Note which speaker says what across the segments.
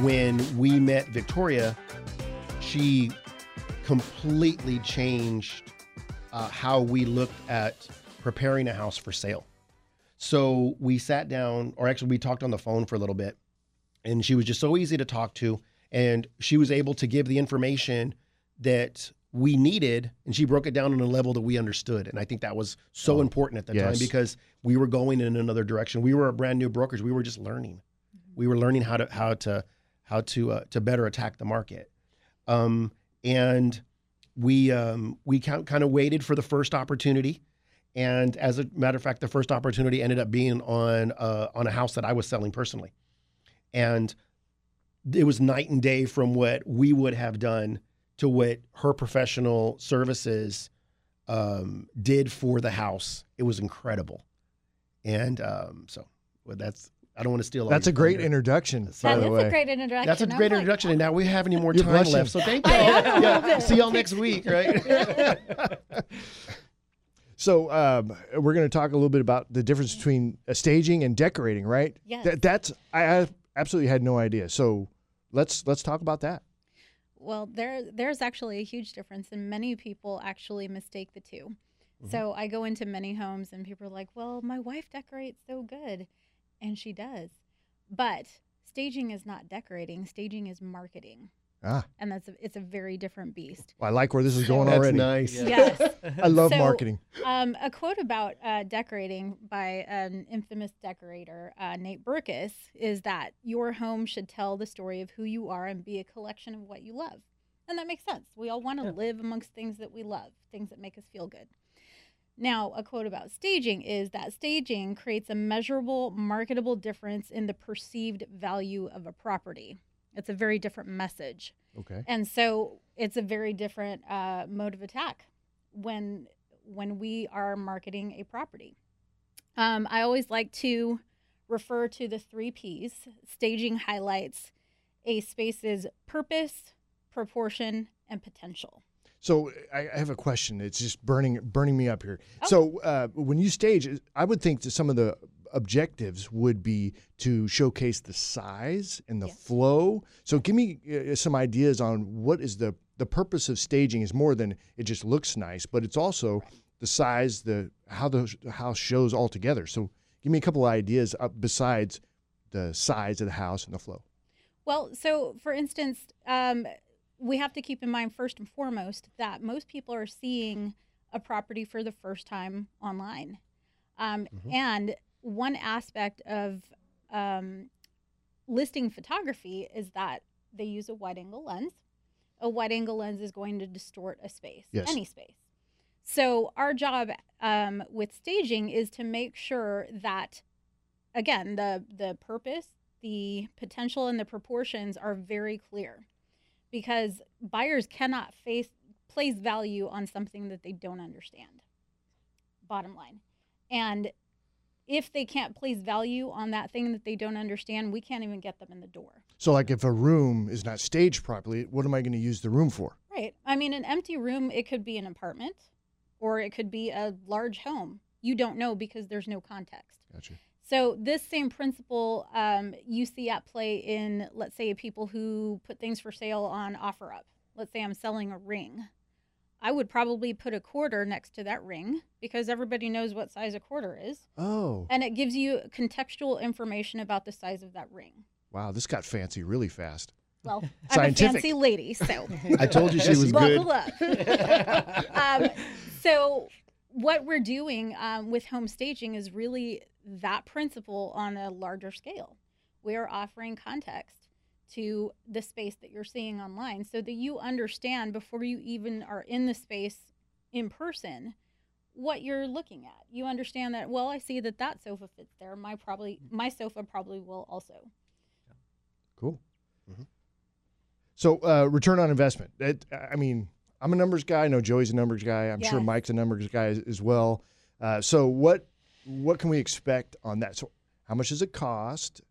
Speaker 1: when we met Victoria, she completely changed uh, how we looked at preparing a house for sale. So we sat down, or actually, we talked on the phone for a little bit, and she was just so easy to talk to. And she was able to give the information that we needed, and she broke it down on a level that we understood. And I think that was so
Speaker 2: Oh,
Speaker 1: important at the
Speaker 2: yes.
Speaker 1: time because we were going in another direction. We were a brand new brokers. We were just learning. We were learning how to how to how to uh, to better attack the market. Um, and we um, we kind of waited for the first opportunity. And as a matter of fact, the first opportunity ended up being on uh, on a house that I was selling personally, and it was night and day from what we would have done to what her professional services um, did for the house. It was incredible, and um, so well, that's I don't want to steal.
Speaker 2: That's a great
Speaker 1: thunder.
Speaker 2: introduction,
Speaker 1: So-
Speaker 2: by
Speaker 3: That
Speaker 2: the
Speaker 3: is
Speaker 2: way.
Speaker 3: a great introduction.
Speaker 1: That's a
Speaker 3: I was
Speaker 1: great
Speaker 3: like,
Speaker 1: introduction, and now we have any more time
Speaker 2: blushing.
Speaker 1: left. So thank you.
Speaker 3: I am a little
Speaker 1: Yeah, see y'all next week, right?
Speaker 2: So um, we're going to talk a little bit about the difference between uh, staging and decorating, right?
Speaker 3: Yes.
Speaker 2: That, that's I, I absolutely had no idea. So let's let's talk about that.
Speaker 3: Well, there there's actually a huge difference, and many people actually mistake the 2
Speaker 1: Mm-hmm.
Speaker 3: So I go into many homes, and people are like, "Well, my wife decorates so good," and she does, but staging is not decorating. Staging is marketing,
Speaker 2: Ah,
Speaker 3: and that's a, it's a very different beast.
Speaker 2: I like where this is going
Speaker 1: That's
Speaker 2: already.
Speaker 1: nice.
Speaker 3: Yes.
Speaker 2: I love
Speaker 3: So-
Speaker 2: marketing.
Speaker 3: Um, a quote about uh, decorating by an infamous decorator, uh, Nate Berkus, is that your home should tell the story of who you are and be a collection of what you love. And that makes sense. We all want to live amongst things that we love, things that make us feel good. Now, a quote about staging is that staging creates a measurable, marketable difference in the perceived value of a property. It's a very different message.
Speaker 2: Okay.
Speaker 3: And so it's a very different uh, mode of attack when when we are marketing a property. Um, I always like to refer to the three P's. Staging highlights a space's purpose, proportion, and potential.
Speaker 2: So I, I have a question. It's just burning burning me up here.
Speaker 3: Oh.
Speaker 2: So uh, when you stage, I would think that some of the objectives would be to showcase the size and the
Speaker 3: Yes.
Speaker 2: flow. So give me uh, some ideas on what is the the purpose of staging is more than it just looks nice, but it's also the size, the how the house shows all together. So give me a couple of ideas besides the size of the house and the flow.
Speaker 3: Well, so for instance, um, we have to keep in mind first and foremost that most people are seeing a property for the first time online. Um, And one aspect of um, listing photography is that they use a wide angle lens. A wide angle lens is going to distort a space,
Speaker 2: Yes.
Speaker 3: any space. So, our job um, with staging is to make sure that, again, the, the purpose, the potential, and the proportions are very clear because buyers cannot face place value on something that they don't understand. Bottom line. And if they can't place value on that thing that they don't understand, we can't even get them in the door.
Speaker 2: So like if a room is not staged properly, what am I going to use the room for?
Speaker 3: Right. I mean, an empty room, it could be an apartment or it could be a large home. You don't know because there's no context.
Speaker 2: Gotcha.
Speaker 3: So this same principle um, you see at play in, let's say, people who put things for sale on OfferUp. Let's say I'm selling a ring. I would probably put a quarter next to that ring because everybody knows what size a quarter is,
Speaker 2: Oh,
Speaker 3: and it gives you contextual information about the size of that ring.
Speaker 2: wow, this got fancy really fast.
Speaker 3: Well, I'm a fancy lady, so
Speaker 1: I told you she was good.
Speaker 3: buckle up. um, so what we're doing um, with home staging is really that principle on a larger scale. We are offering context to the space that you're seeing online so that you understand before you even are in the space in person what you're looking at. You understand that well, I see that that sofa fits there. My probably my sofa probably will also.
Speaker 2: Cool.
Speaker 1: Mhm.
Speaker 2: So, uh, return on investment. It, I mean, I'm a numbers guy. I know Joey's a numbers guy. I'm sure Mike's a numbers guy as, as well. Uh, so, what what can we expect on that? So, how much does it cost?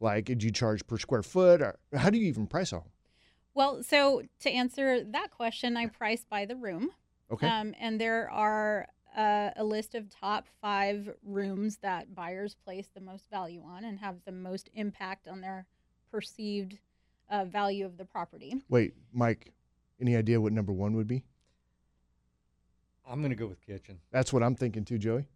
Speaker 2: Like, do you charge per square foot, or how do you even price a home?
Speaker 3: Well, so to answer that question, I price by the room.
Speaker 2: Okay.
Speaker 3: Um, and there are uh, a list of top five rooms that buyers place the most value on and have the most impact on their perceived uh, value of the property.
Speaker 2: Wait, Mike, any idea what number one would be?
Speaker 4: I'm gonna go with kitchen.
Speaker 2: That's what I'm thinking too, Joey.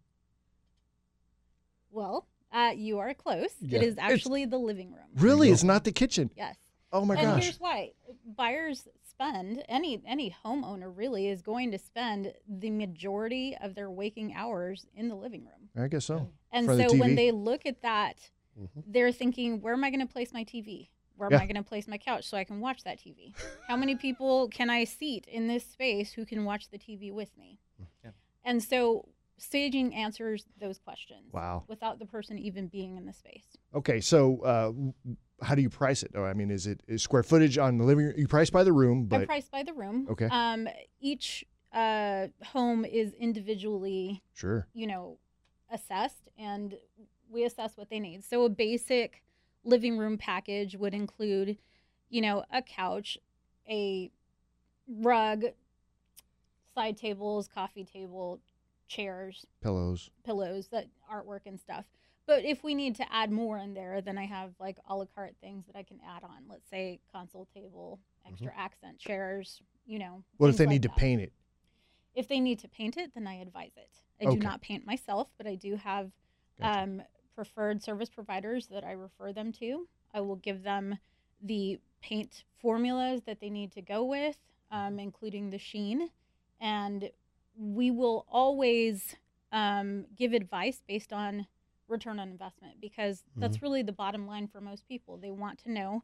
Speaker 3: Well, uh, you are close.
Speaker 1: Yeah.
Speaker 3: It is
Speaker 2: It's-
Speaker 3: actually the living room.
Speaker 2: Really? It's not the kitchen.
Speaker 3: Yes.
Speaker 2: Oh my
Speaker 3: and
Speaker 2: gosh.
Speaker 3: And here's why: buyers spend any any homeowner really is going to spend the majority of their waking hours in the living room.
Speaker 2: I guess so.
Speaker 3: And
Speaker 2: For the
Speaker 3: so when they look at that,
Speaker 1: Mhm.
Speaker 3: they're thinking, where am I going to place my TV? Where
Speaker 2: Yeah.
Speaker 3: am I going to place my couch so I can watch that TV? How many people can I seat in this space who can watch the TV with me?
Speaker 4: Yeah.
Speaker 3: And so staging answers those questions
Speaker 2: Wow.
Speaker 3: without the person even being in the space.
Speaker 2: Okay, so uh, how do you price it? Oh, I mean, is it is square footage on the living room? You price by the room,
Speaker 3: I
Speaker 2: but
Speaker 3: price by the room.
Speaker 2: Okay.
Speaker 3: Um, each uh, home is individually
Speaker 2: sure.
Speaker 3: you know, assessed and we assess what they need. So a basic living room package would include, you know, a couch, a rug, side tables, coffee table, chairs,
Speaker 2: Pillows.
Speaker 3: pillows, that artwork and stuff. But if we need to add more in there, then I have like a la carte things that I can add on. Let's say console table, extra accent chairs, you know.
Speaker 2: What if they
Speaker 3: like
Speaker 2: need to paint it?
Speaker 3: If they need to paint it, then I advise it. I
Speaker 2: Okay.
Speaker 3: do not paint myself, but I do have
Speaker 2: Gotcha.
Speaker 3: um, preferred service providers that I refer them to. I will give them the paint formulas that they need to go with, um, including the sheen. And we will always um, give advice based on return on investment because that's really the bottom line for most people. They want to know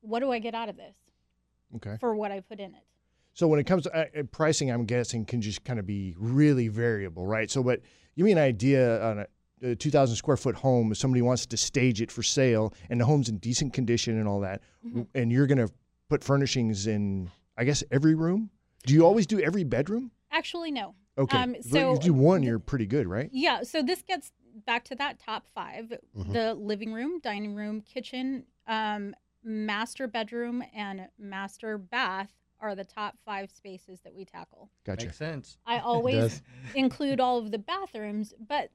Speaker 3: what do I get out of this
Speaker 2: Okay.
Speaker 3: for what I put in it.
Speaker 2: So when it comes to uh, uh, pricing, I'm guessing can just kind of be really variable, right? So, but give me an idea on a, a 2,000 square foot home. If somebody wants to stage it for sale, and the home's in decent condition and all that, w- and you're going to put furnishings in, I guess, every room. Do you always do every bedroom?
Speaker 3: Actually, no.
Speaker 2: Okay.
Speaker 3: Um, so
Speaker 2: if you do one,
Speaker 3: th-
Speaker 2: you're pretty good, right?
Speaker 3: Yeah, so this gets back to that top 5
Speaker 2: Mm-hmm.
Speaker 3: the living room, dining room, kitchen, um, master bedroom, and master bath are the top five spaces that we tackle.
Speaker 2: Gotcha.
Speaker 4: Makes sense.
Speaker 3: I always include all of the bathrooms, but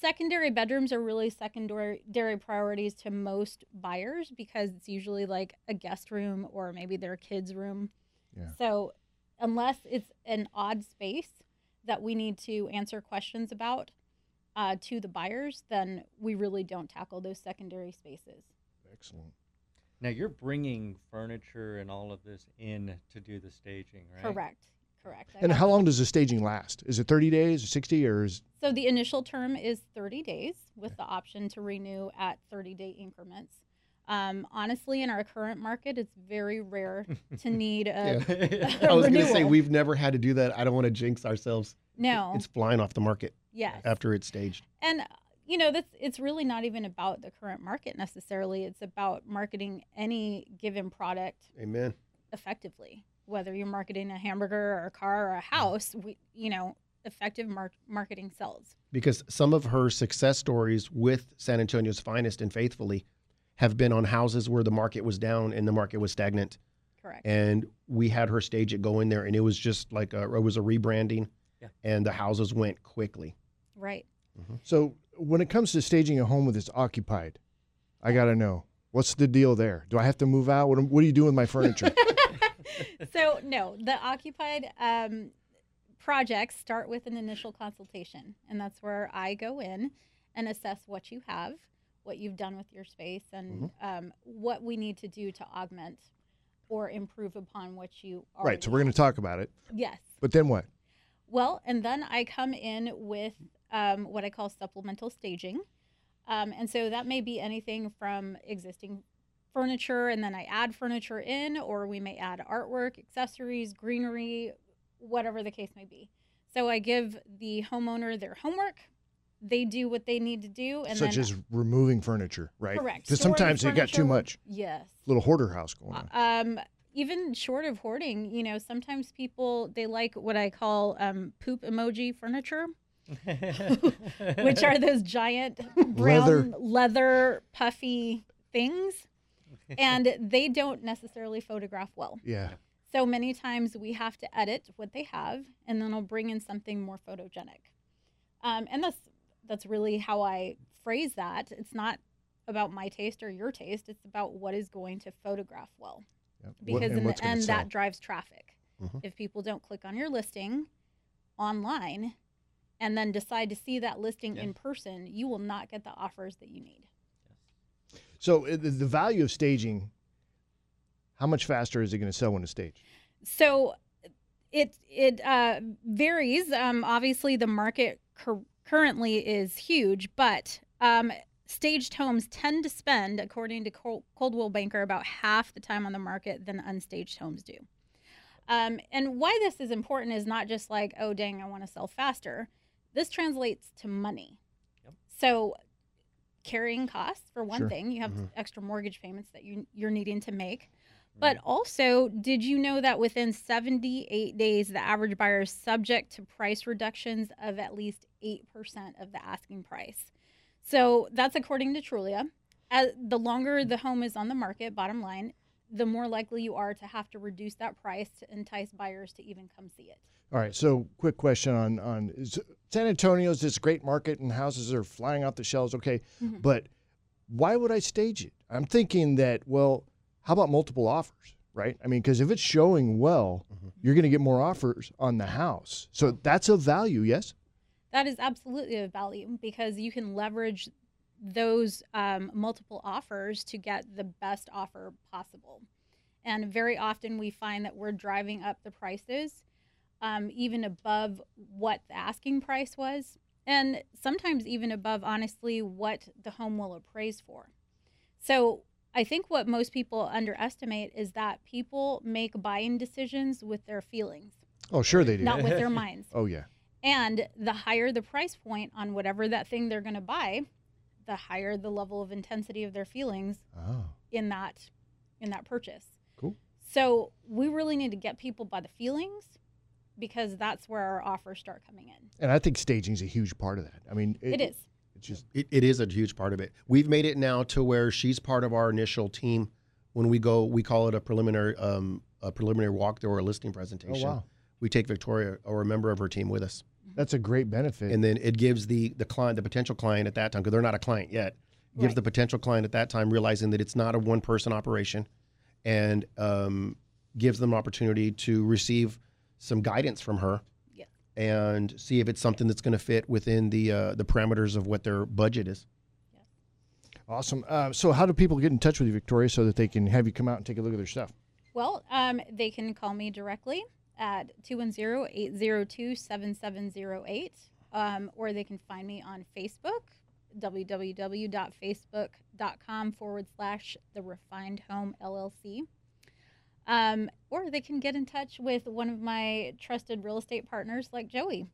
Speaker 3: secondary bedrooms are really secondary priorities to most buyers because it's usually like a guest room or maybe their kids' room.
Speaker 2: Yeah.
Speaker 3: So, unless it's an odd space that we need to answer questions about uh, to the buyers, then we really don't tackle those secondary spaces.
Speaker 2: Excellent.
Speaker 4: Now you're bringing furniture and all of this in to do the staging, right?
Speaker 3: Correct. Correct. I
Speaker 2: And how long does the staging last? Is it 30 days, or 60, or is
Speaker 3: So the initial term is 30 days with the option to renew at 30 day increments. Um, honestly, in our current market, it's very rare to need a,
Speaker 1: I was going to say we've never had to do that. I don't want to jinx ourselves.
Speaker 3: no.
Speaker 1: It's flying off the market
Speaker 3: yes.
Speaker 1: after it's staged.
Speaker 3: And you know, that's it's really not even about the current market necessarily. It's about marketing any given product
Speaker 1: Amen.
Speaker 3: effectively. Whether you're marketing a hamburger or a car or a house, we, you know, effective mar- marketing sells.
Speaker 1: Because some of her success stories with San Antonio's finest and faithfully have been on houses where the market was down and the market was stagnant.
Speaker 3: Correct.
Speaker 1: and we had her stage it go in there and it was just like a, it was a rebranding
Speaker 4: Yeah.
Speaker 1: and the houses went quickly
Speaker 3: right.
Speaker 2: So when it comes to staging a home with it's occupied, I gotta know what's the deal there. Do I have to move out? What, what do you do with my furniture?
Speaker 3: so no, the occupied um, projects start with an initial consultation, and that's where I go in and assess what you have, what you've done with your space, and um, what we need to do to augment or improve upon what you already
Speaker 2: right. So we're gonna talk about it.
Speaker 3: Yes.
Speaker 2: But then what?
Speaker 3: Well, and then I come in with um, what I call supplemental staging. Um, and so that may be anything from existing furniture, and then I add furniture in, or we may add artwork, accessories, greenery, whatever the case may be. So I give the homeowner their homework. They do what they need to do, and
Speaker 2: Such
Speaker 3: then
Speaker 2: as removing furniture, right?
Speaker 3: correct.
Speaker 2: Because sometimes they got too much.
Speaker 3: Yes.
Speaker 2: Little hoarder house going on.
Speaker 3: Um, even short of hoarding, you know, sometimes people they like what I call um, poop emoji furniture, which are those giant brown leather, puffy things, and they don't necessarily photograph well.
Speaker 2: yeah.
Speaker 3: So many times we have to edit what they have, and then I'll bring in something more photogenic. Um, and that's that's really how I phrase that. It's not about my taste or your taste. It's about what is going to photograph well.
Speaker 2: Yep.
Speaker 3: Because
Speaker 2: and
Speaker 3: in the end,
Speaker 2: sell.
Speaker 3: that drives traffic.
Speaker 1: Mhm.
Speaker 3: If people don't click on your listing online and then decide to see that listing
Speaker 4: Yeah.
Speaker 3: in person, you will not get the offers that you need.
Speaker 2: So the, the value of staging, how much faster is it going to sell when it's staged?
Speaker 3: So it it uh, varies. Um, obviously, the market cur- currently is huge, but um, staged homes tend to spend, according to Col- Coldwell Banker, about half the time on the market than unstaged homes do. Um, and why this is important is not just like, oh, dang, I want to sell faster. This translates to money.
Speaker 4: Yep.
Speaker 3: So carrying costs for one
Speaker 2: Sure.
Speaker 3: thing, you have
Speaker 1: Mhm.
Speaker 3: extra mortgage payments that you, you're needing to make. But also, did you know that within 78 days, the average buyer is subject to price reductions of at least 8% of the asking price? So that's according to Trulia. As the longer the home is on the market, bottom line, the more likely you are to have to reduce that price to entice buyers to even come see it.
Speaker 2: All right. So, quick question on on is San Antonio is this great market and houses are flying off the shelves. Okay,
Speaker 3: Mhm.
Speaker 2: but why would I stage it? I'm thinking that well, how about multiple offers, right? I mean, because if it's showing well,
Speaker 1: Mhm.
Speaker 2: you're going to get more offers on the house. So that's of value, yes.
Speaker 3: That is absolutely a value because you can leverage those um, multiple offers to get the best offer possible. And very often we find that we're driving up the prices um, even above what the asking price was, and sometimes even above, honestly, what the home will appraise for. So I think what most people underestimate is that people make buying decisions with their feelings,
Speaker 2: Oh, sure they do.
Speaker 3: not with their minds.
Speaker 2: Oh yeah.
Speaker 3: And the higher the price point on whatever that thing they're going to buy, the higher the level of intensity of their feelings
Speaker 2: Oh.
Speaker 3: in that in that purchase.
Speaker 2: Cool.
Speaker 3: So we really need to get people by the feelings because that's where our offers start coming in.
Speaker 2: And I think staging is a huge part of that. I mean,
Speaker 3: it is.
Speaker 2: It's just
Speaker 1: It, it is a huge part of it. We've made it now to where she's part of our initial team. When we go, we call it a preliminary um, a preliminary walkthrough or a listing presentation.
Speaker 2: oh wow,
Speaker 1: We take Victoria or a member of her team with us,
Speaker 2: that's a great benefit.
Speaker 1: and then it gives the the client, the potential client at that time, because they're not a client yet, gives
Speaker 3: Right.
Speaker 1: the potential client at that time realizing that it's not a one person operation, and um, gives them opportunity to receive some guidance from her.
Speaker 3: Yeah.
Speaker 1: And see if it's something that's going to fit within the uh, the parameters of what their budget is.
Speaker 2: awesome. Uh, so, how do people get in touch with you, Victoria, so that they can have you come out and take a look at their stuff?
Speaker 3: Well, um, they can call me directly at 210-802-7708 um, or they can find me on Facebook, www.facebook.com forward slash the refined home LLC. Um, or they can get in touch with one of my trusted real estate partners like Joey.